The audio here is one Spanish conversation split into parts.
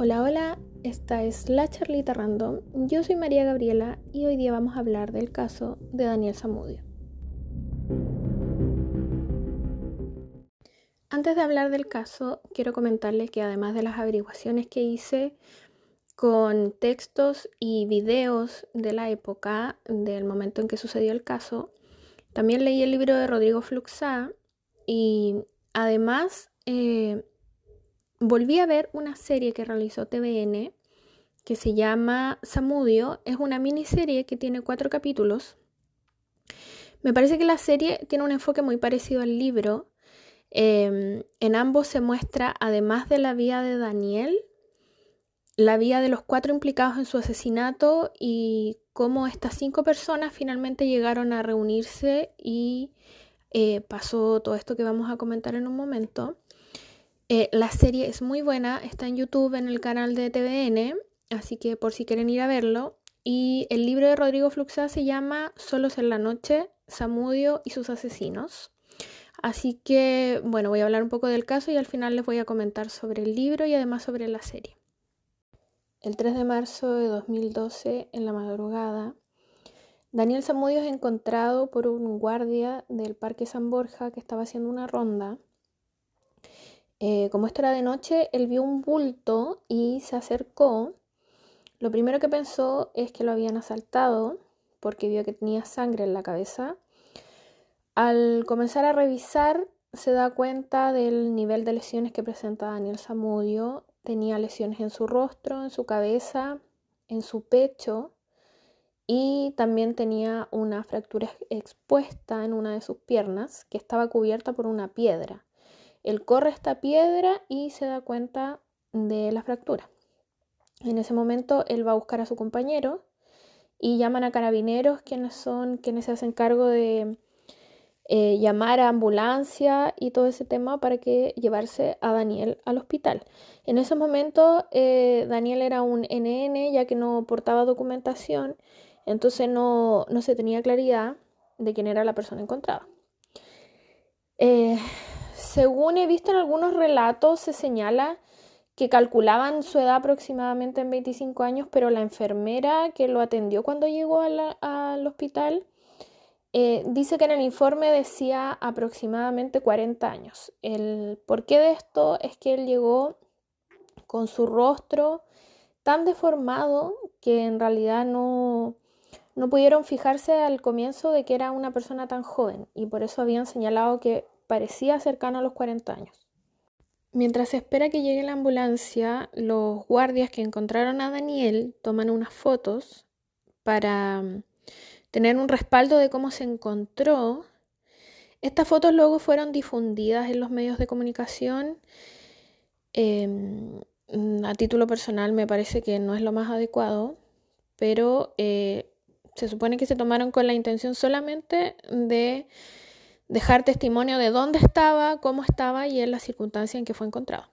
Hola, hola, esta es La Charlita Random. Yo soy María Gabriela y hoy día vamos a hablar del caso de Daniel Zamudio. Antes de hablar del caso, quiero comentarles que además de las averiguaciones que hice con textos y videos de la época, del momento en que sucedió el caso, también leí el libro de Rodrigo Fluxá y además eh, volví a ver una serie que realizó TVN que se llama Samudio. Es una miniserie que tiene cuatro capítulos. Me parece que la serie tiene un enfoque muy parecido al libro. Em, en ambos se muestra, además de la vida de Daniel, la vida de los cuatro implicados en su asesinato y cómo estas cinco personas finalmente llegaron a reunirse y eh, pasó todo esto que vamos a comentar en un momento. Eh, la serie es muy buena, está en YouTube en el canal de TVN, así que por si quieren ir a verlo. Y el libro de Rodrigo Fluxa se llama Solos en la noche, Samudio y sus asesinos. Así que, bueno, voy a hablar un poco del caso y al final les voy a comentar sobre el libro y además sobre la serie. El 3 de marzo de 2012, en la madrugada, Daniel Samudio es encontrado por un guardia del Parque San Borja que estaba haciendo una ronda eh, como esto era de noche, él vio un bulto y se acercó. Lo primero que pensó es que lo habían asaltado porque vio que tenía sangre en la cabeza. Al comenzar a revisar, se da cuenta del nivel de lesiones que presenta Daniel Zamudio. Tenía lesiones en su rostro, en su cabeza, en su pecho y también tenía una fractura expuesta en una de sus piernas que estaba cubierta por una piedra. Él corre esta piedra y se da cuenta de la fractura. En ese momento él va a buscar a su compañero y llaman a carabineros quienes son quienes se hacen cargo de eh, llamar a ambulancia y todo ese tema para que llevarse a Daniel al hospital. En ese momento eh, Daniel era un NN ya que no portaba documentación, entonces no, no se tenía claridad de quién era la persona encontrada. Eh, según he visto en algunos relatos, se señala que calculaban su edad aproximadamente en 25 años, pero la enfermera que lo atendió cuando llegó al hospital eh, dice que en el informe decía aproximadamente 40 años. El porqué de esto es que él llegó con su rostro tan deformado que en realidad no, no pudieron fijarse al comienzo de que era una persona tan joven y por eso habían señalado que parecía cercano a los 40 años. Mientras se espera que llegue la ambulancia, los guardias que encontraron a Daniel toman unas fotos para mm, tener un respaldo de cómo se encontró. Estas fotos luego fueron difundidas en los medios de comunicación. Em, a título personal me parece que no es lo más adecuado, pero eh, se supone que se tomaron con la intención solamente de dejar testimonio de dónde estaba, cómo estaba y en la circunstancia en que fue encontrado.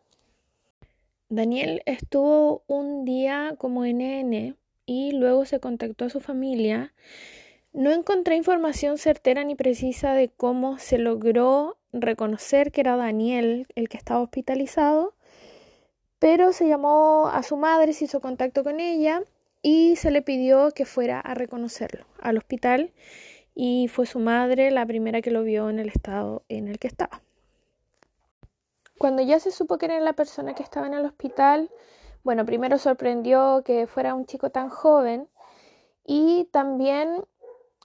Daniel estuvo un día como NN y luego se contactó a su familia. No encontré información certera ni precisa de cómo se logró reconocer que era Daniel el que estaba hospitalizado, pero se llamó a su madre, se hizo contacto con ella y se le pidió que fuera a reconocerlo al hospital y fue su madre la primera que lo vio en el estado en el que estaba. Cuando ya se supo que era la persona que estaba en el hospital, bueno, primero sorprendió que fuera un chico tan joven y también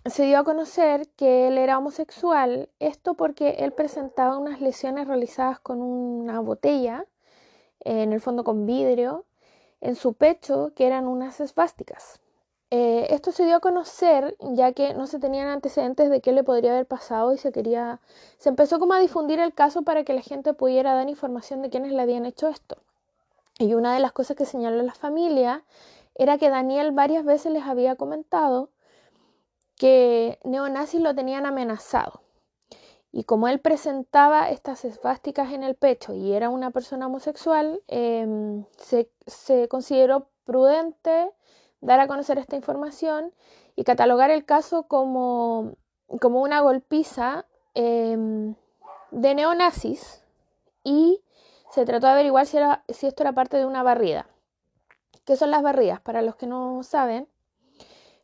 se dio a conocer que él era homosexual, esto porque él presentaba unas lesiones realizadas con una botella, en el fondo con vidrio, en su pecho, que eran unas esvásticas. Eh, esto se dio a conocer ya que no se tenían antecedentes de qué le podría haber pasado y se quería, se empezó como a difundir el caso para que la gente pudiera dar información de quiénes le habían hecho esto. Y una de las cosas que señaló la familia era que Daniel varias veces les había comentado que neonazis lo tenían amenazado. Y como él presentaba estas esvásticas en el pecho y era una persona homosexual, em, se, se consideró prudente dar a conocer esta información y catalogar el caso como, como una golpiza em, de neonazis y se trató de averiguar si, si esto era parte de una barrida. ¿Qué son las barridas? Para los que no saben,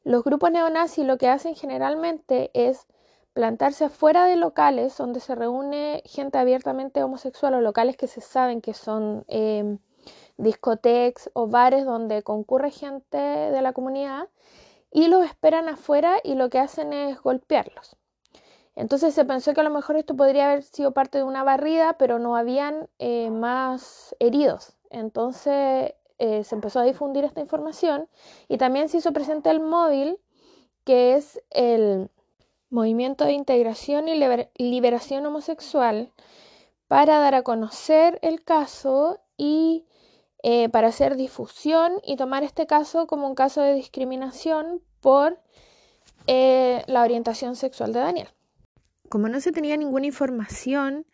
los grupos neonazis lo que hacen generalmente es plantarse fuera de locales donde se reúne gente abiertamente homosexual o locales que se saben que son eh, discotecas o bares donde concurre gente de la comunidad y los esperan afuera y lo que hacen es golpearlos. Entonces se pensó que a lo mejor esto podría haber sido parte de una barrida, pero no habían eh, más heridos. Entonces eh, se empezó a difundir esta información y también se hizo presente el móvil, que es el Movimiento de Integración y Liberación Homosexual, para dar a conocer el caso y eh, para hacer difusión y tomar este caso como un caso de discriminación por la orientación sexual de Daniel. Como no se tenía ninguna información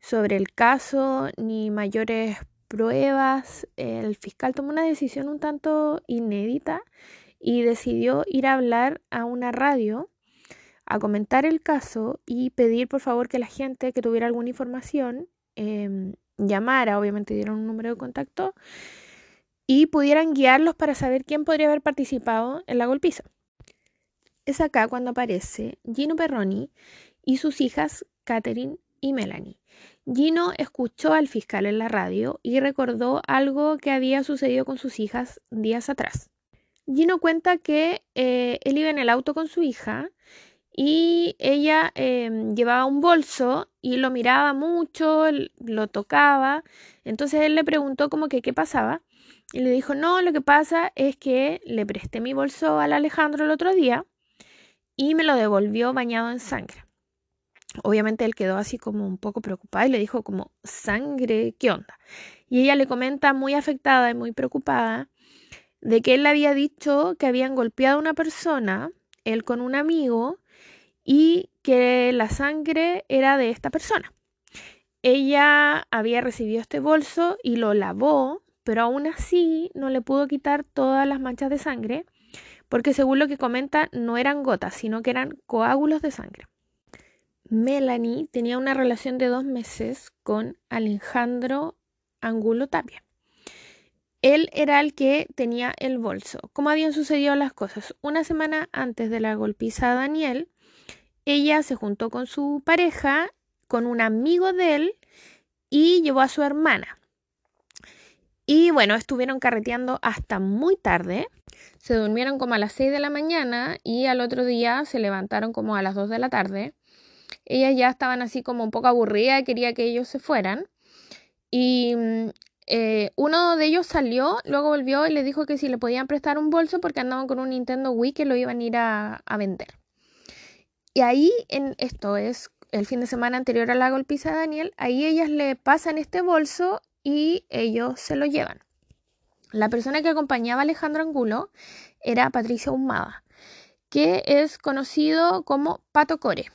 sobre el caso ni mayores pruebas, el fiscal tomó una decisión un tanto inédita y decidió ir a hablar a una radio a comentar el caso y pedir por favor que la gente que tuviera alguna información em, llamara, obviamente dieron un número de contacto y pudieran guiarlos para saber quién podría haber participado en la golpiza. Es acá cuando aparece Gino Perroni y sus hijas Catherine y Melanie. Gino escuchó al fiscal en la radio y recordó algo que había sucedido con sus hijas días atrás. Gino cuenta que eh, él iba en el auto con su hija y ella em, llevaba un bolso y lo miraba mucho, lo tocaba. Entonces él le preguntó como que qué pasaba y le dijo, no, lo que pasa es que le presté mi bolso al Alejandro el otro día y me lo devolvió bañado en sangre. Obviamente él quedó así como un poco preocupado y le dijo como, sangre, ¿qué onda? Y ella le comenta muy afectada y muy preocupada de que él le había dicho que habían golpeado a una persona, él con un amigo, y que la sangre era de esta persona. Ella había recibido este bolso y lo lavó, pero aún así no le pudo quitar todas las manchas de sangre, porque según lo que comenta no eran gotas, sino que eran coágulos de sangre. Melanie tenía una relación de dos meses con Alejandro Angulo Tapia. Él era el que tenía el bolso. ¿Cómo habían sucedido las cosas? Una semana antes de la golpiza a Daniel, ella se juntó con su pareja, con un amigo de él, y llevó a su hermana. Y bueno, estuvieron carreteando hasta muy tarde. Se durmieron como a las 6 de la mañana y al otro día se levantaron como a las 2 de la tarde ellas ya estaban así como un poco aburridas, quería que ellos se fueran. Y mm, eh, uno de ellos salió, luego volvió y le dijo que si le podían prestar un bolso porque andaban con un Nintendo Wii que lo iban a ir a, a vender. Y ahí, en esto es el fin de semana anterior a la golpiza de Daniel, ahí ellas le pasan este bolso y ellos se lo llevan. La persona que acompañaba a Alejandro Angulo era Patricia Humada, que es conocido como Pato Core.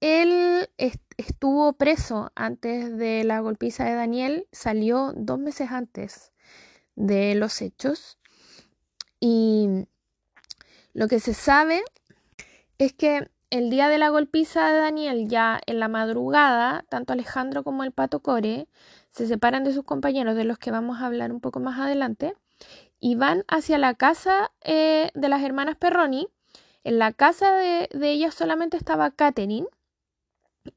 Él estuvo preso antes de la golpiza de Daniel, salió dos meses antes de los hechos y lo que se sabe es que el día de la golpiza de Daniel, ya en la madrugada, tanto Alejandro como el Pato Core se separan de sus compañeros, de los que vamos a hablar un poco más adelante, y van hacia la casa eh, de las hermanas Perroni. En la casa de, ellas solamente estaba Catherine,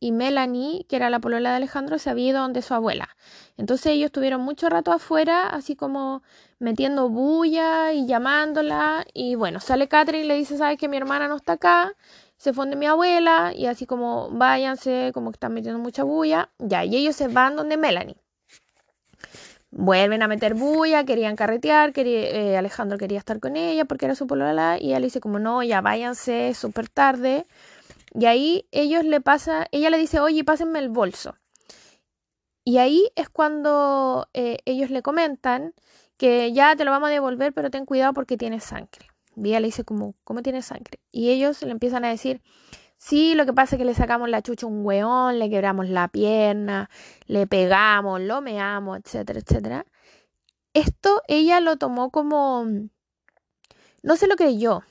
y Melanie, que era la polola de Alejandro, se había ido donde su abuela. Entonces ellos estuvieron mucho rato afuera, así como metiendo bulla y llamándola. Y bueno, sale Catherine y le dice, ¿sabes que mi hermana no está acá? Se de mi abuela y así como váyanse, como que están metiendo mucha bulla. Ya, y ellos se van donde Melanie. Vuelven a meter bulla, querían carretear, eh, Alejandro quería estar con ella porque era su polola y le dice como no, ya váyanse, súper tarde. Y ahí ellos le pasa, ella le dice, oye, pásenme el bolso. Y ahí es cuando eh, ellos le comentan que ya te lo vamos a devolver, pero ten cuidado porque tiene sangre. Ella le dice, como, ¿cómo tiene sangre? Y ellos le empiezan a decir, sí, lo que pasa es que le sacamos la chucha a un weón, le quebramos la pierna, le pegamos, lo meamos, etcétera, etcétera. Esto ella lo tomó como, no se lo creyó,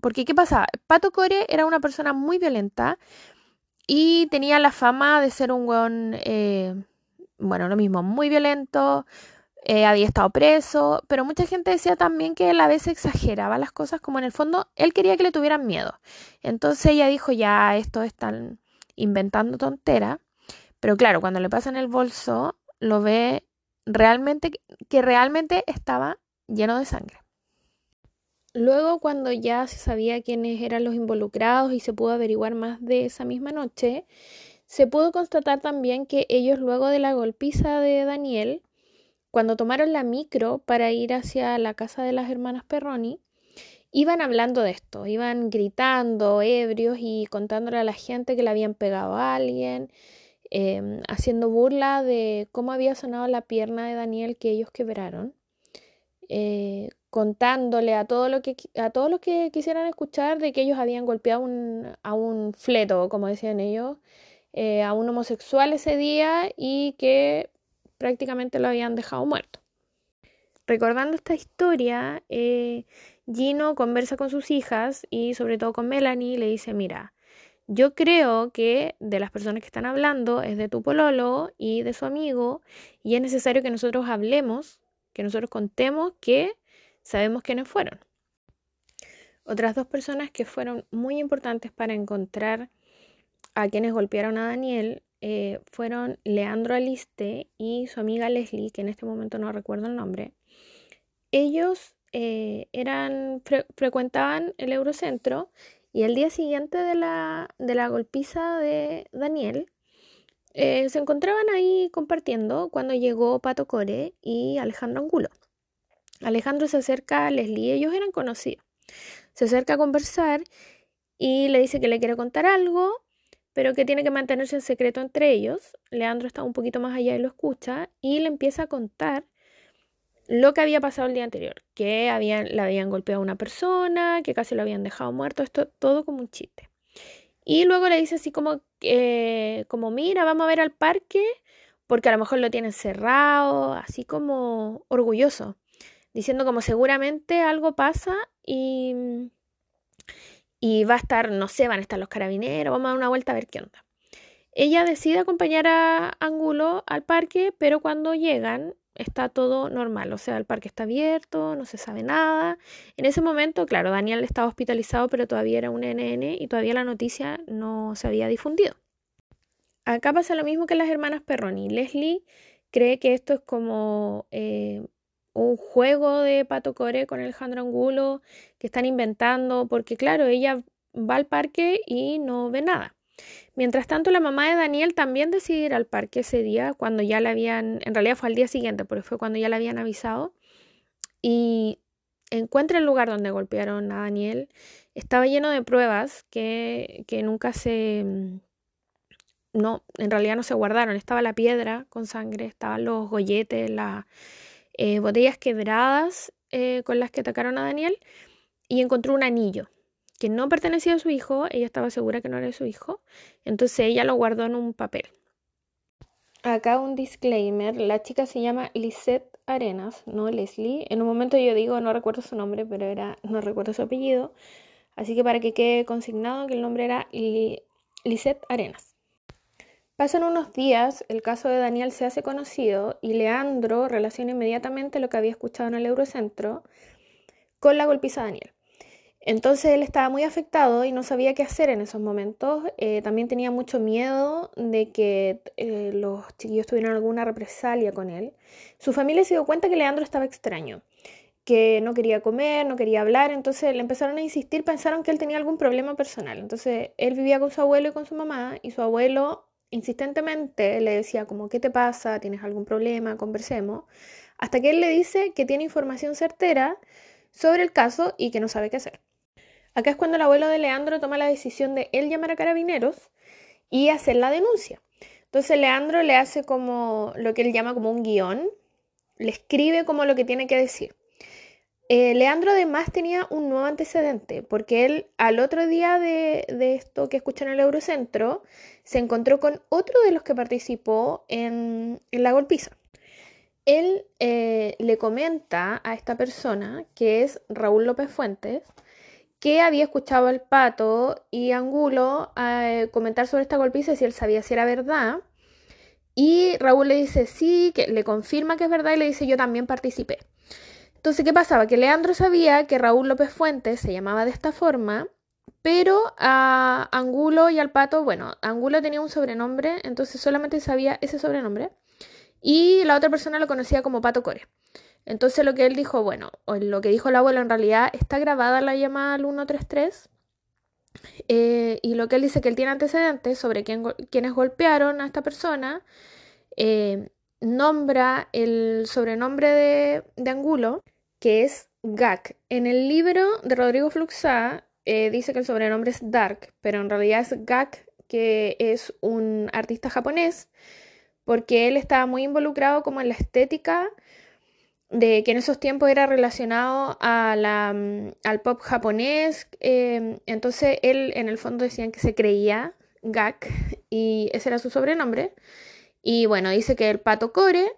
porque, ¿qué pasa? Pato Core era una persona muy violenta y tenía la fama de ser un weón, eh, bueno, lo mismo, muy violento, eh, había estado preso, pero mucha gente decía también que él a veces exageraba las cosas, como en el fondo él quería que le tuvieran miedo. Entonces ella dijo, ya, esto están inventando tontera, pero claro, cuando le pasan el bolso, lo ve realmente, que realmente estaba lleno de sangre. Luego, cuando ya se sabía quiénes eran los involucrados y se pudo averiguar más de esa misma noche, se pudo constatar también que ellos luego de la golpiza de Daniel, cuando tomaron la micro para ir hacia la casa de las hermanas Perroni, iban hablando de esto, iban gritando, ebrios y contándole a la gente que le habían pegado a alguien, em, haciendo burla de cómo había sonado la pierna de Daniel que ellos quebraron. Eh, contándole a, todo lo que, todos los que quisieran escuchar de que ellos habían golpeado a un fleto, como decían ellos, eh, a un homosexual ese día y que prácticamente lo habían dejado muerto. Recordando esta historia, eh, Gino conversa con sus hijas y sobre todo con Melanie y le dice, mira, yo creo que de las personas que están hablando es de tu pololo y de su amigo y es necesario que nosotros hablemos, que nosotros contemos que sabemos quiénes fueron. Otras dos personas que fueron muy importantes para encontrar a quienes golpearon a Daniel eh, fueron Leandro Aliste y su amiga Leslie, que en este momento no recuerdo el nombre. Ellos eh, eran, frecuentaban el Eurocentro y el día siguiente de la, de la golpiza de Daniel, eh, se encontraban ahí compartiendo cuando llegó Pato Core y Alejandro Angulo. Alejandro se acerca a Leslie, ellos eran conocidos. Se acerca a conversar y le dice que le quiere contar algo, pero que tiene que mantenerse en secreto entre ellos. Leandro está un poquito más allá y lo escucha y le empieza a contar lo que había pasado el día anterior, que habían, le habían golpeado a una persona, que casi lo habían dejado muerto, esto todo como un chiste. Y luego le dice así como, eh, como mira, vamos a ver al parque, porque a lo mejor lo tienen cerrado, así como orgulloso diciendo como seguramente algo pasa y, y va a estar, no sé, van a estar los carabineros, vamos a dar una vuelta a ver qué onda. Ella decide acompañar a Angulo al parque, pero cuando llegan está todo normal, o sea, el parque está abierto, no se sabe nada. En ese momento, claro, Daniel estaba hospitalizado, pero todavía era un NN y todavía la noticia no se había difundido. Acá pasa lo mismo que las hermanas Perroni. Leslie cree que esto es como eh, un juego de Pato Core con Alejandro Angulo que están inventando, porque claro, ella va al parque y no ve nada. Mientras tanto, la mamá de Daniel también decide ir al parque ese día, cuando ya la habían, en realidad fue al día siguiente, porque fue cuando ya la habían avisado, y encuentra el lugar donde golpearon a Daniel. Estaba lleno de pruebas que, que nunca se... No, en realidad no se guardaron. Estaba la piedra con sangre, estaban los golletes, la, eh, botellas quebradas eh, con las que atacaron a Daniel y encontró un anillo que no pertenecía a su hijo, ella estaba segura que no era su hijo, entonces ella lo guardó en un papel. Acá un disclaimer, la chica se llama Lisette Arenas, no Leslie. En un momento yo digo, no recuerdo su nombre, pero era, no recuerdo su apellido. Así que para que quede consignado que el nombre era Lisette Arenas. Pasan unos días, el caso de Daniel se hace conocido y Leandro relaciona inmediatamente lo que había escuchado en el Eurocentro con la golpiza de Daniel. Entonces él estaba muy afectado y no sabía qué hacer en esos momentos. Eh, también tenía mucho miedo de que eh, los chiquillos tuvieran alguna represalia con él. Su familia se dio cuenta que Leandro estaba extraño, que no quería comer, no quería hablar, entonces le empezaron a insistir, pensaron que él tenía algún problema personal. Entonces él vivía con su abuelo y con su mamá y su abuelo insistentemente le decía como, ¿qué te pasa? ¿Tienes algún problema? Conversemos. Hasta que él le dice que tiene información certera sobre el caso y que no sabe qué hacer. Acá es cuando el abuelo de Leandro toma la decisión de él llamar a carabineros y hacer la denuncia. Entonces Leandro le hace como lo que él llama como un guion, le escribe como lo que tiene que decir. Eh, Leandro además tenía un nuevo antecedente, porque él al otro día de, esto que escuchan en el Eurocentro, se encontró con otro de los que participó en, la golpiza. Él eh, le comenta a esta persona, que es Raúl López Fuentes, que había escuchado al pato y Angulo eh, comentar sobre esta golpiza y si él sabía si era verdad. Y Raúl le dice sí, que le confirma que es verdad y le dice yo también participé. Entonces, ¿qué pasaba? Que Leandro sabía que Raúl López Fuentes se llamaba de esta forma, pero a Angulo y al Pato, bueno, Angulo tenía un sobrenombre, entonces solamente sabía ese sobrenombre. Y la otra persona lo conocía como Pato Core. Entonces lo que él dijo, bueno, o lo que dijo el abuelo en realidad está grabada la llamada al 133 eh, y lo que él dice que él tiene antecedentes sobre quién, quienes golpearon a esta persona, eh, nombra el sobrenombre de, Angulo, que es Gak. En el libro de Rodrigo Fluxá eh, dice que el sobrenombre es Dark, pero en realidad es Gak, que es un artista japonés, porque él estaba muy involucrado como en la estética de que en esos tiempos era relacionado a la, mm, al pop japonés. Em, entonces él en el fondo decían que se creía Gak y ese era su sobrenombre. Y bueno, dice que el Pato Core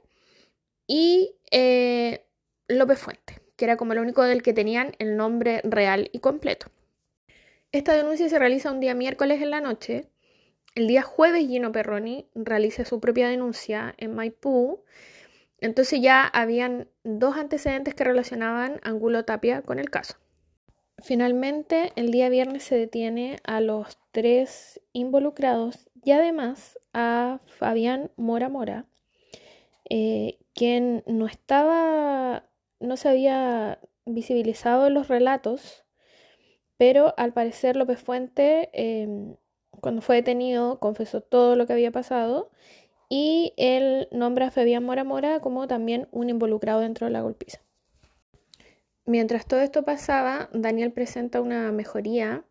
y eh, López Fuente, que era como el único del que tenían el nombre real y completo. Esta denuncia se realiza un día miércoles en la noche. El día jueves Gino Perroni realiza su propia denuncia en Maipú entonces ya habían dos antecedentes que relacionaban Angulo Tapia con el caso. Finalmente, el día viernes se detiene a los tres involucrados y además a Fabián Mora Mora, eh, quien no estaba, no se había visibilizado en los relatos, pero al parecer López Fuente, em, cuando fue detenido, confesó todo lo que había pasado y él nombra a Fabián Mora Mora como también un involucrado dentro de la golpiza. Mientras todo esto pasaba, Daniel presenta una mejoría,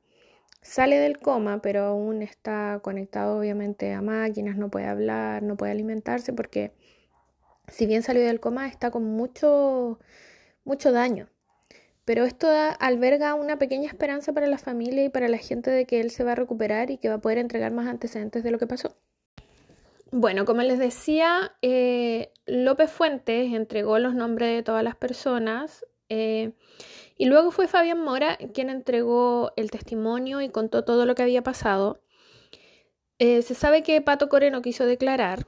sale del coma, pero aún está conectado obviamente a máquinas, no puede hablar, no puede alimentarse, porque si bien salió del coma está con mucho, mucho daño. Pero esto alberga una pequeña esperanza para la familia y para la gente de que él se va a recuperar y que va a poder entregar más antecedentes de lo que pasó. Bueno, como les decía, eh, López Fuentes entregó los nombres de todas las personas eh, y luego fue Fabián Mora quien entregó el testimonio y contó todo lo que había pasado. Eh, se sabe que Pato Core no quiso declarar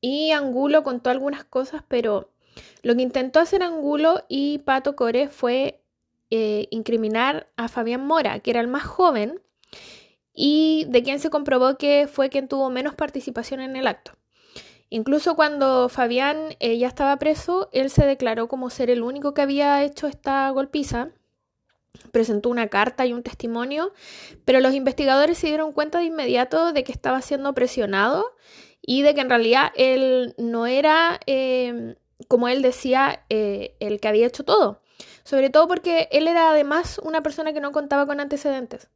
y Angulo contó algunas cosas, pero lo que intentó hacer Angulo y Pato Core fue incriminar a Fabián Mora, que era el más joven y de quien se comprobó que fue quien tuvo menos participación en el acto. Incluso cuando Fabián eh, ya estaba preso, él se declaró como ser el único que había hecho esta golpiza, presentó una carta y un testimonio, pero los investigadores se dieron cuenta de inmediato de que estaba siendo presionado y de que en realidad él no era, eh, como él decía, eh, el que había hecho todo. Sobre todo porque él era además una persona que no contaba con antecedentes.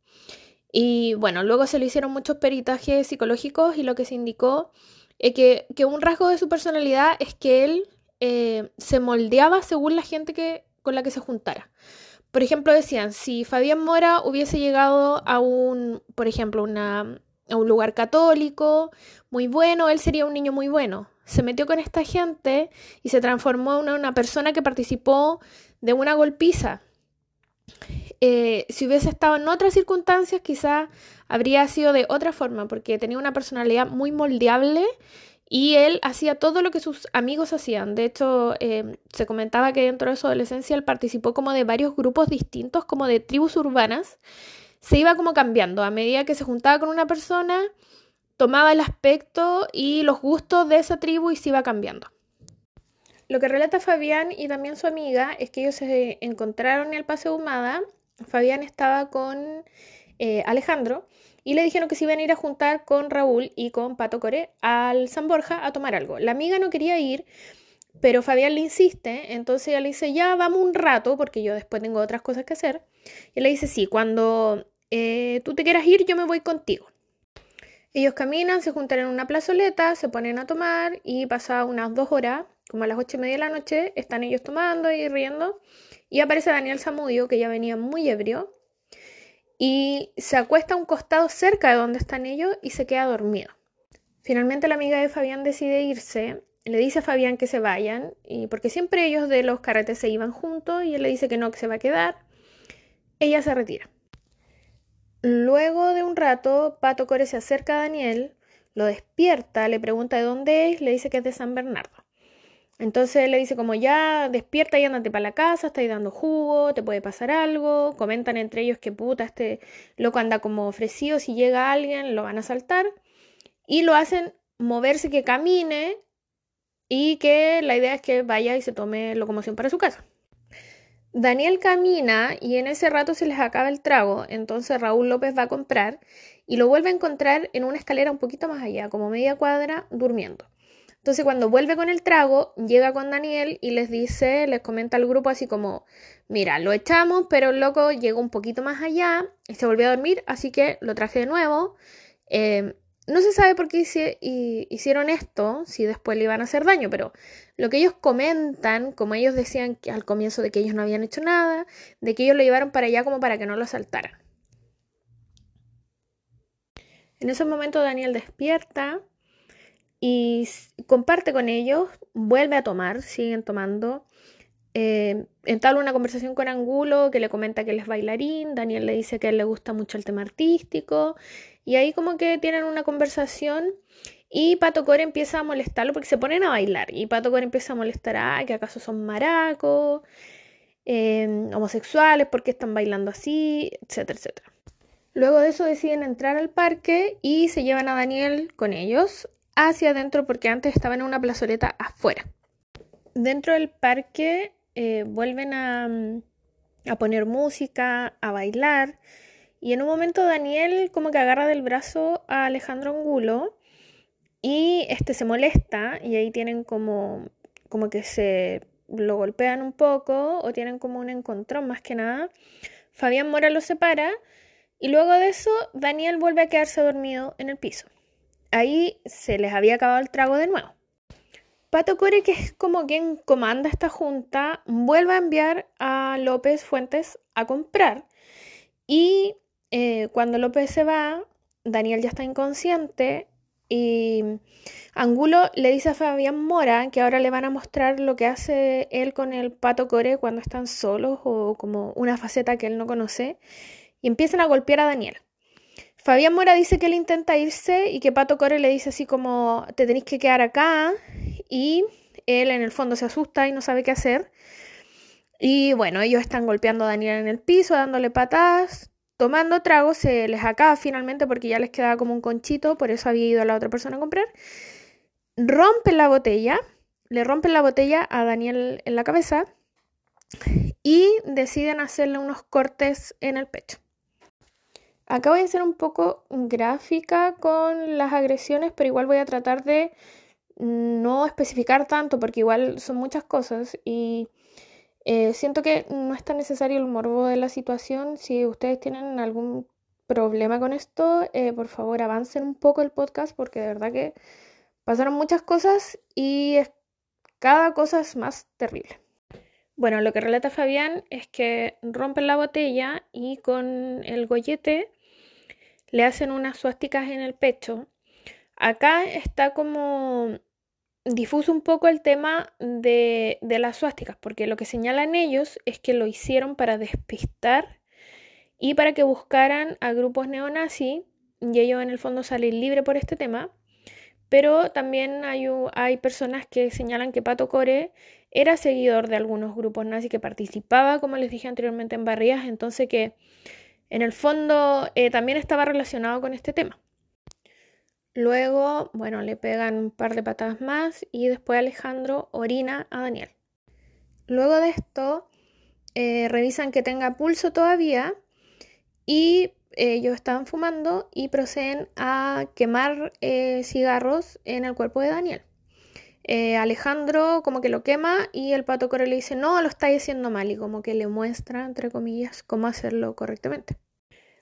Y bueno, luego se le hicieron muchos peritajes psicológicos y lo que se indicó es que, un rasgo de su personalidad es que él eh, se moldeaba según la gente que, con la que se juntara. Por ejemplo, decían, si Fabián Mora hubiese llegado a un, por ejemplo, una, a un lugar católico muy bueno, él sería un niño muy bueno. Se metió con esta gente y se transformó en una persona que participó de una golpiza eh, si hubiese estado en otras circunstancias, quizá habría sido de otra forma, porque tenía una personalidad muy moldeable y él hacía todo lo que sus amigos hacían. De hecho, eh, se comentaba que dentro de su adolescencia él participó como de varios grupos distintos, como de tribus urbanas. Se iba como cambiando a medida que se juntaba con una persona, tomaba el aspecto y los gustos de esa tribu y se iba cambiando. Lo que relata Fabián y también su amiga es que ellos se encontraron en el Paseo Humada Fabián estaba con eh, Alejandro y le dijeron que se iban a ir a juntar con Raúl y con Pato Core al San Borja a tomar algo. La amiga no quería ir, pero Fabián le insiste, entonces ella le dice, ya vamos un rato, porque yo después tengo otras cosas que hacer. Y le dice, sí, cuando eh, tú te quieras ir, yo me voy contigo. Ellos caminan, se juntan en una plazoleta, se ponen a tomar y pasa unas dos horas, como a las ocho y media de la noche, están ellos tomando y riendo. Y aparece Daniel Zamudio, que ya venía muy ebrio, y se acuesta a un costado cerca de donde están ellos y se queda dormido. Finalmente la amiga de Fabián decide irse, le dice a Fabián que se vayan, y porque siempre ellos de los carretes se iban juntos, y él le dice que no, que se va a quedar. Ella se retira. Luego de un rato, Pato Core se acerca a Daniel, lo despierta, le pregunta de dónde es, le dice que es de San Bernardo. Entonces le dice como ya despierta y ándate para la casa, estáis dando jugo, te puede pasar algo. Comentan entre ellos que puta, este loco anda como ofrecido, si llega alguien lo van a saltar. Y lo hacen moverse, que camine y que la idea es que vaya y se tome locomoción para su casa. Daniel camina y en ese rato se les acaba el trago, entonces Raúl López va a comprar y lo vuelve a encontrar en una escalera un poquito más allá, como media cuadra, durmiendo. Entonces cuando vuelve con el trago, llega con Daniel y les dice, les comenta al grupo así como, mira, lo echamos, pero el loco llegó un poquito más allá y se volvió a dormir, así que lo traje de nuevo. Em, no se sabe por qué hicieron esto, si después le iban a hacer daño, pero lo que ellos comentan, como ellos decían al comienzo de que ellos no habían hecho nada, de que ellos lo llevaron para allá como para que no lo asaltaran. En ese momento Daniel despierta y comparte con ellos, vuelve a tomar, siguen tomando. Eh, entabla una conversación con Angulo que le comenta que él es bailarín, Daniel le dice que a él le gusta mucho el tema artístico y ahí como que tienen una conversación y Pato Core empieza a molestarlo porque se ponen a bailar y Pato Core empieza a molestar, a que acaso son maracos, em, homosexuales, porque están bailando así, etcétera, etcétera. Luego de eso deciden entrar al parque y se llevan a Daniel con ellos hacia adentro porque antes estaba en una plazoleta afuera. Dentro del parque eh, vuelven a, a poner música, a bailar. Y en un momento Daniel como que agarra del brazo a Alejandro Angulo y este se molesta y ahí tienen como, como que se lo golpean un poco o tienen como un encontrón más que nada. Fabián Mora lo separa y luego de eso Daniel vuelve a quedarse dormido en el piso ahí se les había acabado el trago de nuevo. Pato Core, que es como quien comanda esta junta, vuelve a enviar a López Fuentes a comprar. Y eh, cuando López se va, Daniel ya está inconsciente y Angulo le dice a Fabián Mora que ahora le van a mostrar lo que hace él con el Pato Core cuando están solos o como una faceta que él no conoce y empiezan a golpear a Daniel. Fabián Mora dice que él intenta irse y que Pato Core le dice así como te tenéis que quedar acá y él en el fondo se asusta y no sabe qué hacer. Y bueno, ellos están golpeando a Daniel en el piso, dándole patadas, tomando tragos, se les acaba finalmente porque ya les quedaba como un conchito, por eso había ido a la otra persona a comprar. Rompen la botella, le rompen la botella a Daniel en la cabeza y deciden hacerle unos cortes en el pecho. Acá voy a ser un poco gráfica con las agresiones, pero igual voy a tratar de no especificar tanto porque igual son muchas cosas y eh, siento que no es tan necesario el morbo de la situación. Si ustedes tienen algún problema con esto, eh, por favor avancen un poco el podcast porque de verdad que pasaron muchas cosas y cada cosa es más terrible. Bueno, lo que relata Fabián es que rompen la botella y con el gollete le hacen unas suásticas en el pecho. Acá está como difuso un poco el tema de, de las suásticas, porque lo que señalan ellos es que lo hicieron para despistar y para que buscaran a grupos neonazis, y ellos en el fondo salen libres por este tema. Pero también hay, hay personas que señalan que Pato Core era seguidor de algunos grupos nazis, que participaba, como les dije anteriormente, en barrias, entonces que en el fondo eh, también estaba relacionado con este tema. Luego, bueno, le pegan un par de patadas más y después Alejandro orina a Daniel. Luego de esto, eh, revisan que tenga pulso todavía y ellos estaban fumando y proceden a quemar eh, cigarros en el cuerpo de Daniel. Alejandro como que lo quema y el pato core le dice no, lo estáis haciendo mal y como que le muestra, entre comillas, cómo hacerlo correctamente.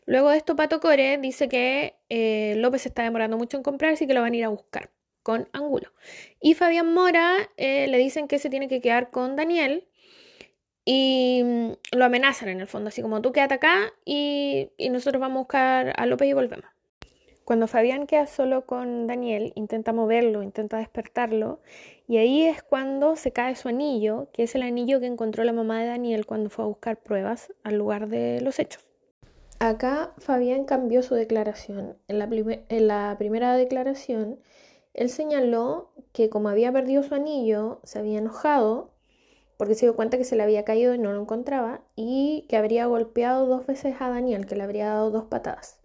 Luego de esto, Pato Core dice que eh, López está demorando mucho en comprarse y que lo van a ir a buscar con Angulo. Y Fabián Mora eh, le dicen que se tiene que quedar con Daniel y mm, lo amenazan en el fondo, así como tú quédate acá y, y nosotros vamos a buscar a López y volvemos. Cuando Fabián queda solo con Daniel, intenta moverlo, intenta despertarlo, y ahí es cuando se cae su anillo, que es el anillo que encontró la mamá de Daniel cuando fue a buscar pruebas al lugar de los hechos. Acá Fabián cambió su declaración. En la, primera declaración, él señaló que como había perdido su anillo, se había enojado porque se dio cuenta que se le había caído y no lo encontraba y que habría golpeado dos veces a Daniel, que le habría dado dos patadas.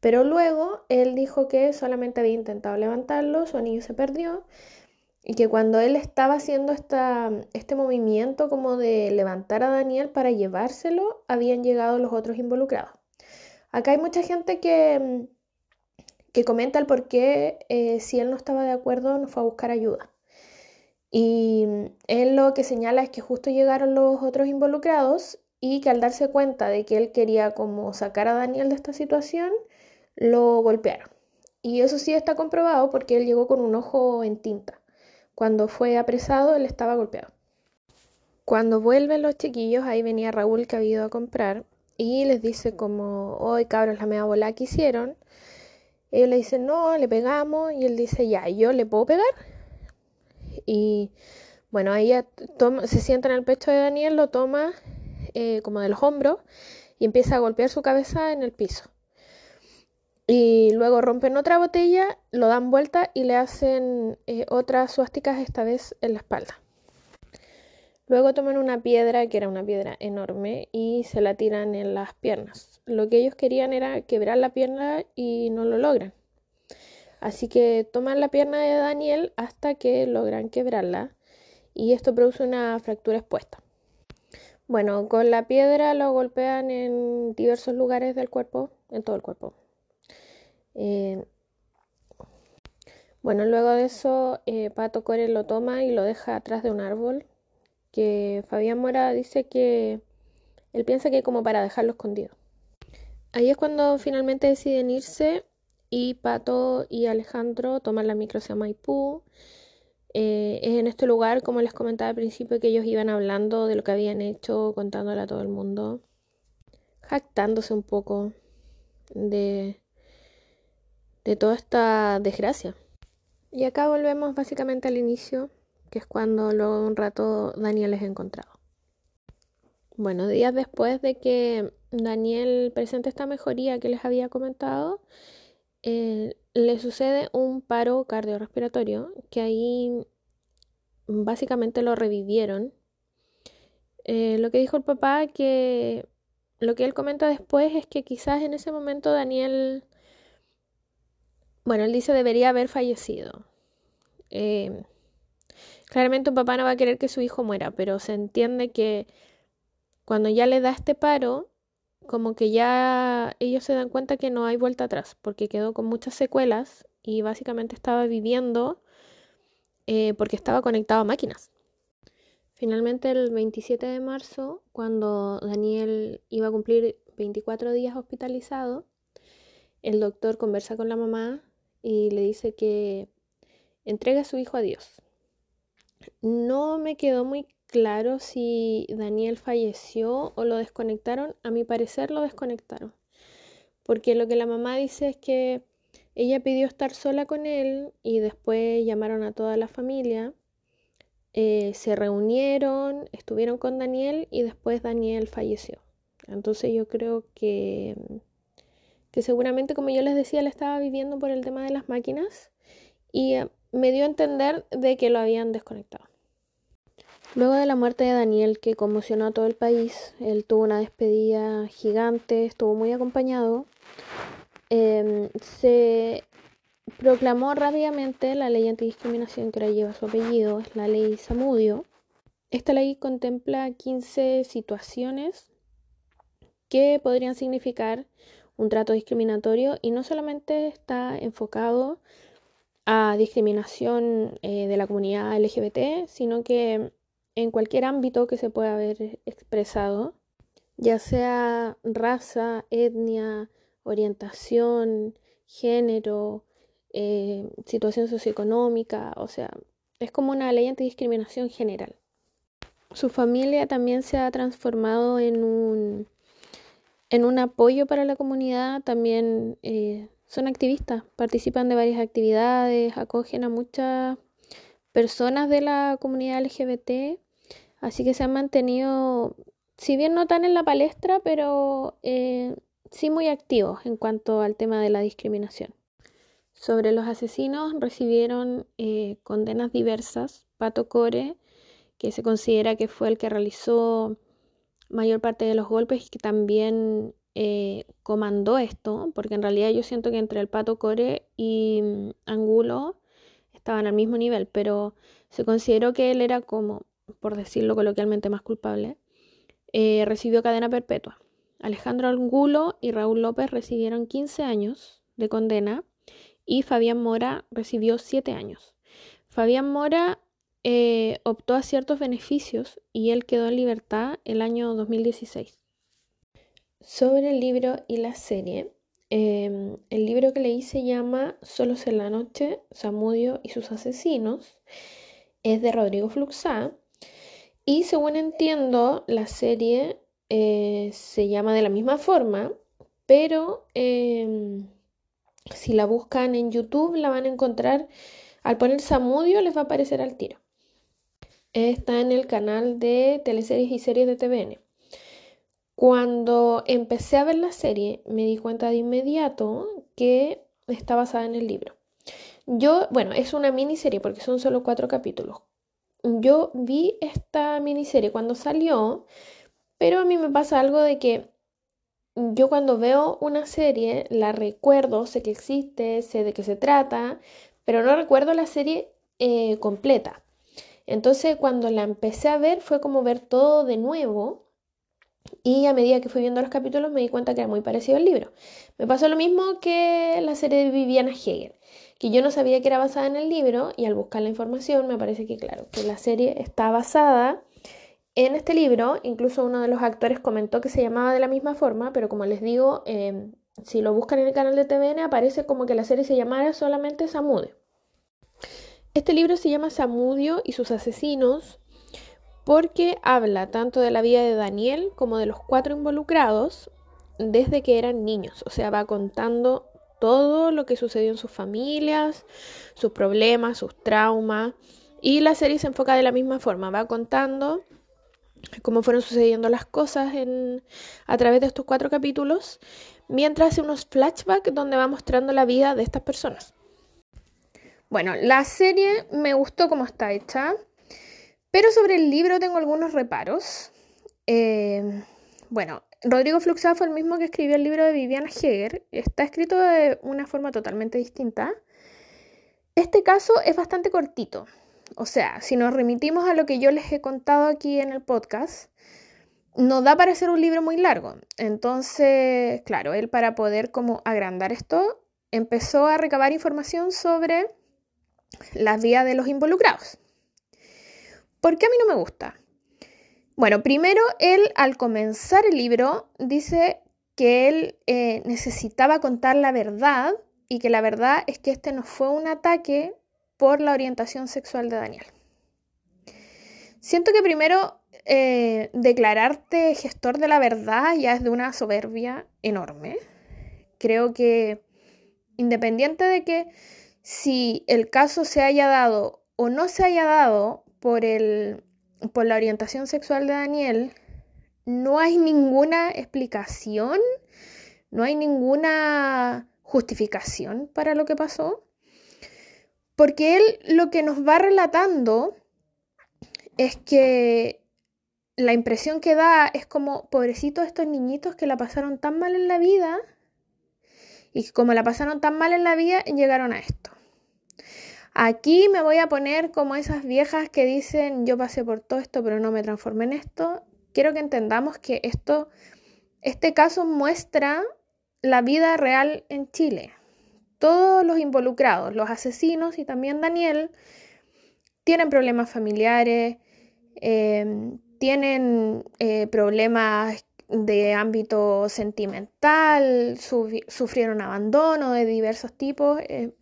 Pero luego él dijo que solamente había intentado levantarlo, su anillo se perdió y que cuando él estaba haciendo esta, este movimiento como de levantar a Daniel para llevárselo, habían llegado los otros involucrados. Acá hay mucha gente que, que comenta el por qué eh, si él no estaba de acuerdo no fue a buscar ayuda. Y él lo que señala es que justo llegaron los otros involucrados y que al darse cuenta de que él quería como sacar a Daniel de esta situación, lo golpearon. Y eso sí está comprobado porque él llegó con un ojo en tinta. Cuando fue apresado, él estaba golpeado. Cuando vuelven los chiquillos, ahí venía Raúl que había ido a comprar y les dice como, hoy cabros, la mea bola que hicieron. Ellos le dicen, no, le pegamos. Y él dice, ya, ¿yo le puedo pegar? Y bueno, ella toma, se sienta en el pecho de Daniel, lo toma eh, como de los hombros y empieza a golpear su cabeza en el piso. Y luego rompen otra botella, lo dan vuelta y le hacen eh, otras suásticas, esta vez en la espalda. Luego toman una piedra, que era una piedra enorme, y se la tiran en las piernas. Lo que ellos querían era quebrar la pierna y no lo logran. Así que toman la pierna de Daniel hasta que logran quebrarla y esto produce una fractura expuesta. Bueno, con la piedra lo golpean en diversos lugares del cuerpo, en todo el cuerpo. Eh, bueno, luego de eso, eh, Pato Core lo toma y lo deja atrás de un árbol que Fabián Mora dice que él piensa que como para dejarlo escondido. Ahí es cuando finalmente deciden irse y Pato y Alejandro toman la micro hacia Maipú. Eh, es en este lugar, como les comentaba al principio, que ellos iban hablando de lo que habían hecho, contándole a todo el mundo, jactándose un poco de, de toda esta desgracia. Y acá volvemos básicamente al inicio, que es cuando luego de un rato Daniel es encontrado. Bueno, días después de que Daniel presente esta mejoría que les había comentado, eh, le sucede un paro cardiorrespiratorio que ahí básicamente lo revivieron. Eh, lo que dijo el papá, que lo que él comenta después es que quizás en ese momento Daniel, bueno, él dice debería haber fallecido. Eh, claramente un papá no va a querer que su hijo muera, pero se entiende que cuando ya le da este paro, como que ya ellos se dan cuenta que no hay vuelta atrás, porque quedó con muchas secuelas y básicamente estaba viviendo eh, porque estaba conectado a máquinas. Finalmente el 27 de marzo, cuando Daniel iba a cumplir 24 días hospitalizado, el doctor conversa con la mamá y le dice que entrega a su hijo a Dios. No me quedó muy claro si Daniel falleció o lo desconectaron. A mi parecer lo desconectaron. Porque lo que la mamá dice es que ella pidió estar sola con él y después llamaron a toda la familia. Eh, se reunieron, estuvieron con Daniel y después Daniel falleció. Entonces yo creo que, que seguramente, como yo les decía, él estaba viviendo por el tema de las máquinas y eh, me dio a entender de que lo habían desconectado. Luego de la muerte de Daniel, que conmocionó a todo el país, él tuvo una despedida gigante, estuvo muy acompañado. Em, se proclamó rápidamente la ley antidiscriminación que ahora lleva su apellido, es la ley Samudio. Esta ley contempla 15 situaciones que podrían significar un trato discriminatorio y no solamente está enfocado a discriminación eh, de la comunidad LGBT, sino que en cualquier ámbito que se pueda haber expresado, ya sea raza, etnia, orientación, género, eh, situación socioeconómica, o sea, es como una ley antidiscriminación general. Su familia también se ha transformado en un, en un apoyo para la comunidad, también eh, son activistas, participan de varias actividades, acogen a muchas personas de la comunidad LGBT, así que se han mantenido, si bien no tan en la palestra, pero eh, sí muy activos en cuanto al tema de la discriminación. Sobre los asesinos recibieron eh, condenas diversas. Pato Core, que se considera que fue el que realizó mayor parte de los golpes y que también eh, comandó esto, porque en realidad yo siento que entre el Pato Core y mm, Angulo estaban al mismo nivel, pero se consideró que él era como, por decirlo coloquialmente, más culpable. Eh, recibió cadena perpetua. Alejandro Angulo y Raúl López recibieron 15 años de condena y Fabián Mora recibió 7 años. Fabián Mora eh, optó a ciertos beneficios y él quedó en libertad el año 2016. Sobre el libro y la serie, em, el libro que leí se llama Solos en la noche, Samudio y sus asesinos. Es de Rodrigo Fluxá. Y según entiendo, la serie eh, se llama de la misma forma, pero em, si la buscan en YouTube la van a encontrar, al poner Samudio les va a aparecer al tiro. Está en el canal de teleseries y series de TVN. Cuando empecé a ver la serie me di cuenta de inmediato que está basada en el libro. Yo, bueno, es una miniserie porque son solo cuatro capítulos. Yo vi esta miniserie cuando salió, pero a mí me pasa algo de que yo cuando veo una serie la recuerdo, sé que existe, sé de qué se trata, pero no recuerdo la serie eh, completa. Entonces cuando la empecé a ver fue como ver todo de nuevo y a medida que fui viendo los capítulos me di cuenta que era muy parecido al libro. Me pasó lo mismo que la serie de Viviana Hegel, que yo no sabía que era basada en el libro y al buscar la información me parece que claro, que la serie está basada en este libro, incluso uno de los actores comentó que se llamaba de la misma forma, pero como les digo, em, si lo buscan en el canal de TVN aparece como que la serie se llamara solamente Samudio. Este libro se llama Samudio y sus asesinos porque habla tanto de la vida de Daniel como de los cuatro involucrados desde que eran niños, o sea, va contando todo lo que sucedió en sus familias, sus problemas, sus traumas, y la serie se enfoca de la misma forma, va contando cómo fueron sucediendo las cosas en, a través de estos cuatro capítulos, mientras hace unos flashbacks donde va mostrando la vida de estas personas. Bueno, la serie me gustó cómo está hecha, pero sobre el libro tengo algunos reparos. Eh, bueno, Rodrigo Fluxá fue el mismo que escribió el libro de Viviana Heger. Está escrito de una forma totalmente distinta. Este caso es bastante cortito. O sea, si nos remitimos a lo que yo les he contado aquí en el podcast, no da para ser un libro muy largo. Entonces, claro, él para poder como agrandar esto, empezó a recabar información sobre las vías de los involucrados. ¿Por qué a mí no me gusta? Bueno, primero él al comenzar el libro dice que él eh, necesitaba contar la verdad y que la verdad es que este no fue un ataque por la orientación sexual de Daniel. Siento que primero eh, declararte gestor de la verdad ya es de una soberbia enorme. Creo que independiente de que si el caso se haya dado o no se haya dado por, el, por la orientación sexual de Daniel, no hay ninguna explicación, no hay ninguna justificación para lo que pasó. Porque él lo que nos va relatando es que la impresión que da es como, pobrecitos estos niñitos que la pasaron tan mal en la vida y como la pasaron tan mal en la vida, llegaron a esto. Aquí me voy a poner como esas viejas que dicen, yo pasé por todo esto, pero no me transformé en esto. Quiero que entendamos que esto, este caso muestra la vida real en Chile todos los involucrados, los asesinos y también Daniel, tienen problemas familiares, em, tienen eh, problemas de ámbito sentimental, sufrieron abandono de diversos tipos, eh,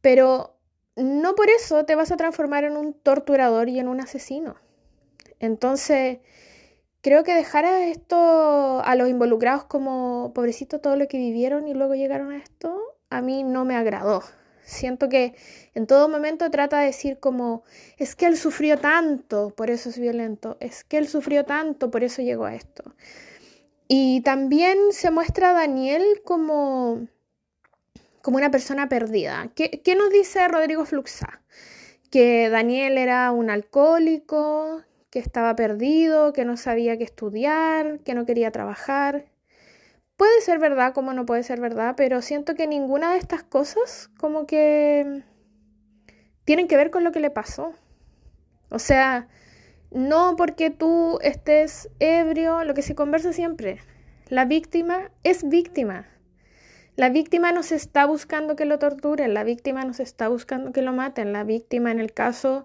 pero no por eso te vas a transformar en un torturador y en un asesino. Entonces, creo que dejar a esto, a los involucrados como pobrecito todo lo que vivieron y luego llegaron a esto, a mí no me agradó. Siento que en todo momento trata de decir como, es que él sufrió tanto, por eso es violento, es que él sufrió tanto, por eso llegó a esto. Y también se muestra a Daniel como, como una persona perdida. ¿Qué, ¿Qué, nos dice Rodrigo Fluxa? Que Daniel era un alcohólico, que estaba perdido, que no sabía qué estudiar, que no quería trabajar. Puede ser verdad como no puede ser verdad, pero siento que ninguna de estas cosas como que tienen que ver con lo que le pasó. O sea, no porque tú estés ebrio, lo que se conversa siempre. La víctima es víctima. La víctima no se está buscando que lo torturen, la víctima no se está buscando que lo maten, la víctima en el caso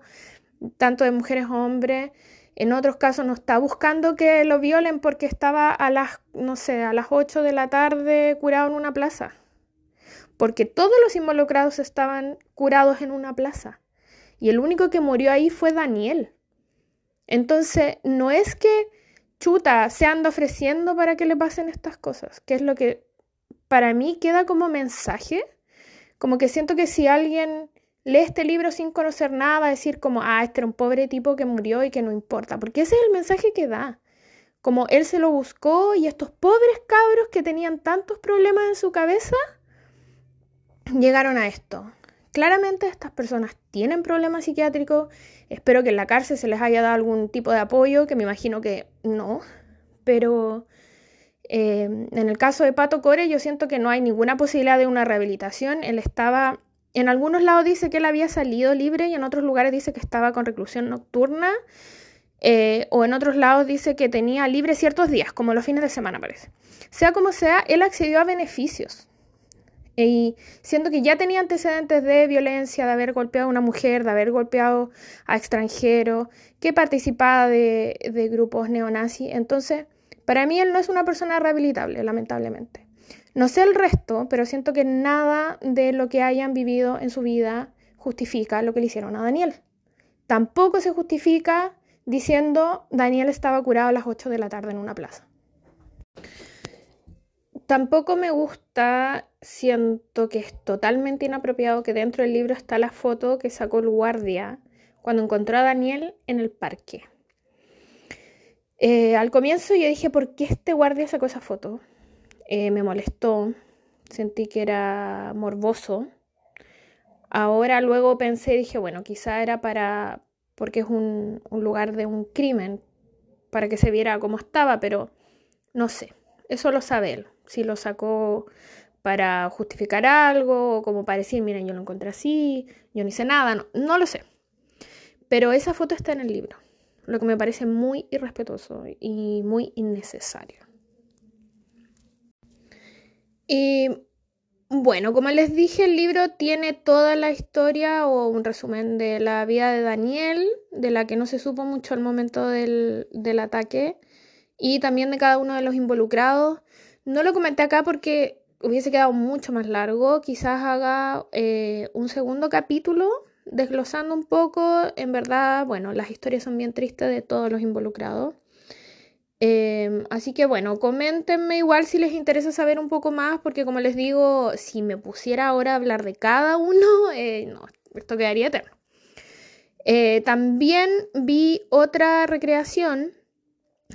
tanto de mujeres o hombres, en otros casos no está buscando que lo violen porque estaba a las, no sé, a las 8 de la tarde curado en una plaza. Porque todos los involucrados estaban curados en una plaza. Y el único que murió ahí fue Daniel. Entonces, no es que chuta se anda ofreciendo para que le pasen estas cosas, que es lo que para mí queda como mensaje, como que siento que si alguien lee este libro sin conocer nada, va a decir como, ah, este era un pobre tipo que murió y que no importa, porque ese es el mensaje que da. Como él se lo buscó y estos pobres cabros que tenían tantos problemas en su cabeza, llegaron a esto. Claramente estas personas tienen problemas psiquiátricos, espero que en la cárcel se les haya dado algún tipo de apoyo, que me imagino que no, pero eh, en el caso de Pato Core yo siento que no hay ninguna posibilidad de una rehabilitación, él estaba, en algunos lados dice que él había salido libre y en otros lugares dice que estaba con reclusión nocturna, eh, o en otros lados dice que tenía libre ciertos días, como los fines de semana parece. Sea como sea, él accedió a beneficios y siento que ya tenía antecedentes de violencia, de haber golpeado a una mujer, de haber golpeado a extranjeros, que participaba de, de grupos neonazis. Entonces, para mí él no es una persona rehabilitable, lamentablemente. No sé el resto, pero siento que nada de lo que hayan vivido en su vida justifica lo que le hicieron a Daniel. Tampoco se justifica diciendo Daniel estaba curado a las 8 de la tarde en una plaza. Tampoco me gusta, siento que es totalmente inapropiado que dentro del libro está la foto que sacó el guardia cuando encontró a Daniel en el parque. Eh, al comienzo yo dije, ¿por qué este guardia sacó esa foto? Eh, me molestó, sentí que era morboso. Ahora luego pensé, dije, bueno, quizá era para, porque es un, lugar de un crimen, para que se viera cómo estaba, pero no sé, eso lo sabe él si lo sacó para justificar algo o como para decir, miren, yo lo encontré así, yo no hice nada, no lo sé. Pero esa foto está en el libro, lo que me parece muy irrespetuoso y muy innecesario. Y bueno, como les dije, el libro tiene toda la historia o un resumen de la vida de Daniel, de la que no se supo mucho al momento del, del ataque, y también de cada uno de los involucrados. No lo comenté acá porque hubiese quedado mucho más largo. Quizás haga eh, un segundo capítulo desglosando un poco. En verdad, bueno, las historias son bien tristes de todos los involucrados. Em, así que bueno, coméntenme igual si les interesa saber un poco más, porque como les digo, si me pusiera ahora a hablar de cada uno, eh, no, esto quedaría eterno. Eh, también vi otra recreación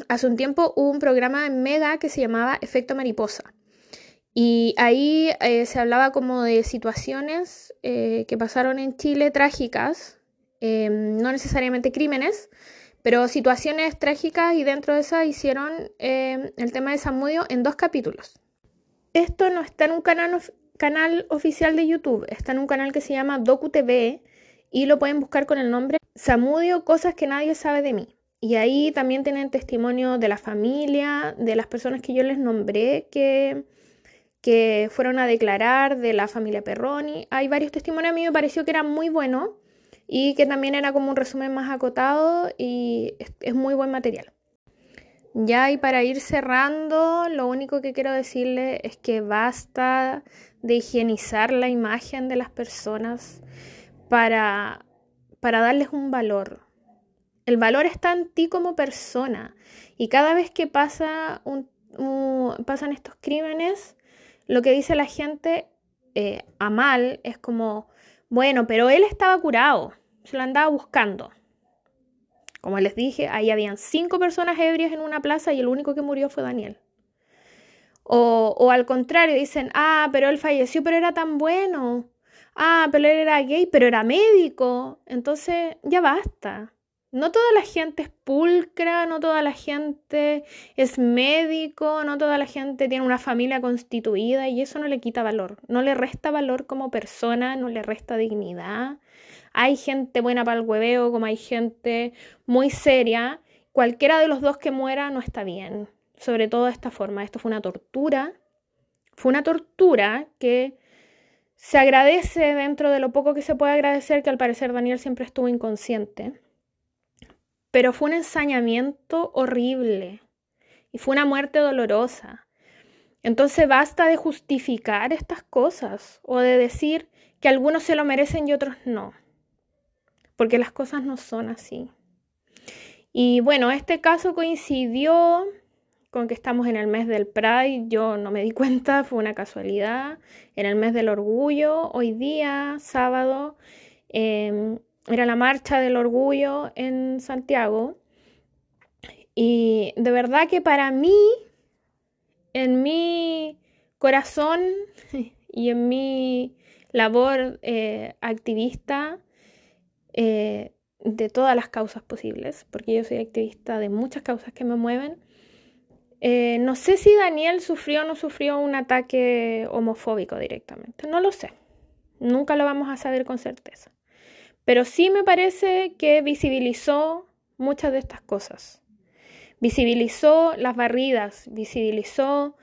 hace un tiempo hubo un programa en Mega que se llamaba Efecto Mariposa. Y ahí eh, se hablaba como de situaciones eh, que pasaron en Chile trágicas, em, no necesariamente crímenes, pero situaciones trágicas y dentro de esa hicieron el tema de Samudio en dos capítulos. Esto no está en un canal, canal oficial de YouTube, está en un canal que se llama DocuTV y lo pueden buscar con el nombre Samudio, cosas que nadie sabe de mí. Y ahí también tienen testimonio de la familia, de las personas que yo les nombré que, que fueron a declarar, de la familia Perroni. Hay varios testimonios, a mí me pareció que era muy bueno y que también era como un resumen más acotado y es, muy buen material. Ya y para ir cerrando, lo único que quiero decirle es que basta de higienizar la imagen de las personas para, para darles un valor. El valor está en ti como persona. Y cada vez que pasa un, pasan estos crímenes, lo que dice la gente eh, a mal es como, bueno, pero él estaba curado, se lo andaba buscando. Como les dije, ahí habían cinco personas ebrias en una plaza y el único que murió fue Daniel. O, o al contrario, dicen, ah, pero él falleció, pero era tan bueno. Ah, pero él era gay, pero era médico. Entonces, ya basta. No toda la gente es pulcra, no toda la gente es médico, no toda la gente tiene una familia constituida y eso no le quita valor, no le resta valor como persona, no le resta dignidad. Hay gente buena para el hueveo, como hay gente muy seria. Cualquiera de los dos que muera no está bien, sobre todo de esta forma. Esto fue una tortura, fue una tortura que se agradece dentro de lo poco que se puede agradecer, que al parecer Daniel siempre estuvo inconsciente pero fue un ensañamiento horrible y fue una muerte dolorosa. Entonces basta de justificar estas cosas o de decir que algunos se lo merecen y otros no, porque las cosas no son así. Y bueno, este caso coincidió con que estamos en el mes del Pride, yo no me di cuenta, fue una casualidad, en el mes del orgullo, hoy día, sábado, em, era la marcha del orgullo en Santiago. Y de verdad que para mí, en mi corazón y en mi labor eh, activista eh, de todas las causas posibles, porque yo soy activista de muchas causas que me mueven, eh, no sé si Daniel sufrió o no sufrió un ataque homofóbico directamente, no lo sé, nunca lo vamos a saber con certeza. Pero sí me parece que visibilizó muchas de estas cosas. Visibilizó las barridas, visibilizó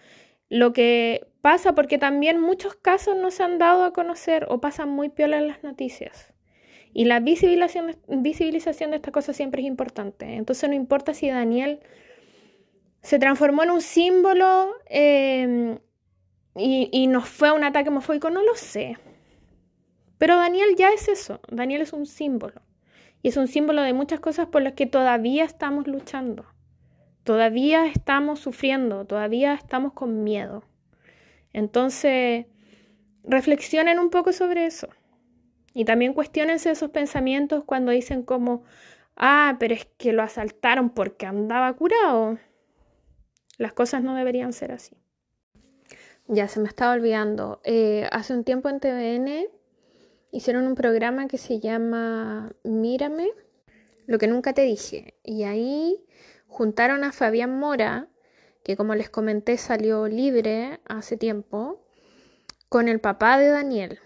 lo que pasa, porque también muchos casos no se han dado a conocer o pasan muy piola en las noticias. Y la visibilización, de estas cosas siempre es importante. Entonces no importa si Daniel se transformó en un símbolo eh, y, y nos fue un ataque homofóbico, no lo sé. Pero Daniel ya es eso, Daniel es un símbolo. Y es un símbolo de muchas cosas por las que todavía estamos luchando, todavía estamos sufriendo, todavía estamos con miedo. Entonces, reflexionen un poco sobre eso. Y también cuestionense esos pensamientos cuando dicen como, ah, pero es que lo asaltaron porque andaba curado. Las cosas no deberían ser así. Ya se me estaba olvidando. Eh, hace un tiempo en TVN hicieron un programa que se llama Mírame, lo que nunca te dije. Y ahí juntaron a Fabián Mora, que como les comenté salió libre hace tiempo, con el papá de Daniel.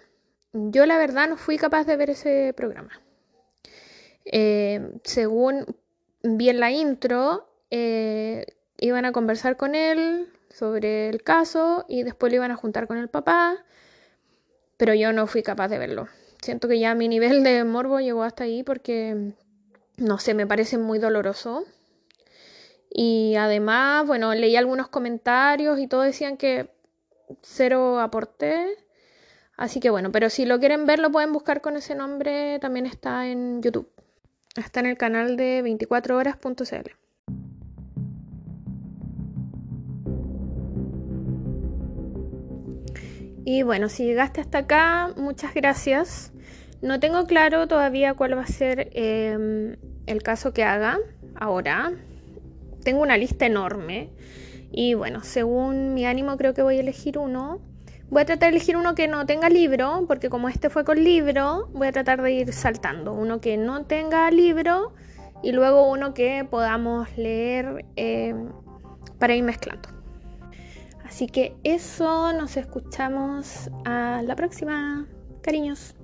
Yo la verdad no fui capaz de ver ese programa. Eh, según vi en la intro, eh, iban a conversar con él sobre el caso y después lo iban a juntar con el papá pero yo no fui capaz de verlo. Siento que ya mi nivel de morbo llegó hasta ahí porque, no sé, me parece muy doloroso. Y además, bueno, leí algunos comentarios y todos decían que cero aporté. Así que bueno, pero si lo quieren ver, lo pueden buscar con ese nombre. También está en YouTube. Está en el canal de 24horas.cl. Y bueno, si llegaste hasta acá, muchas gracias. No tengo claro todavía cuál va a ser em, el caso que haga ahora. Tengo una lista enorme. Y bueno, según mi ánimo creo que voy a elegir uno. Voy a tratar de elegir uno que no tenga libro, porque como este fue con libro, voy a tratar de ir saltando. Uno que no tenga libro y luego uno que podamos leer em, para ir mezclando. Así que eso, nos escuchamos a la próxima. Cariños.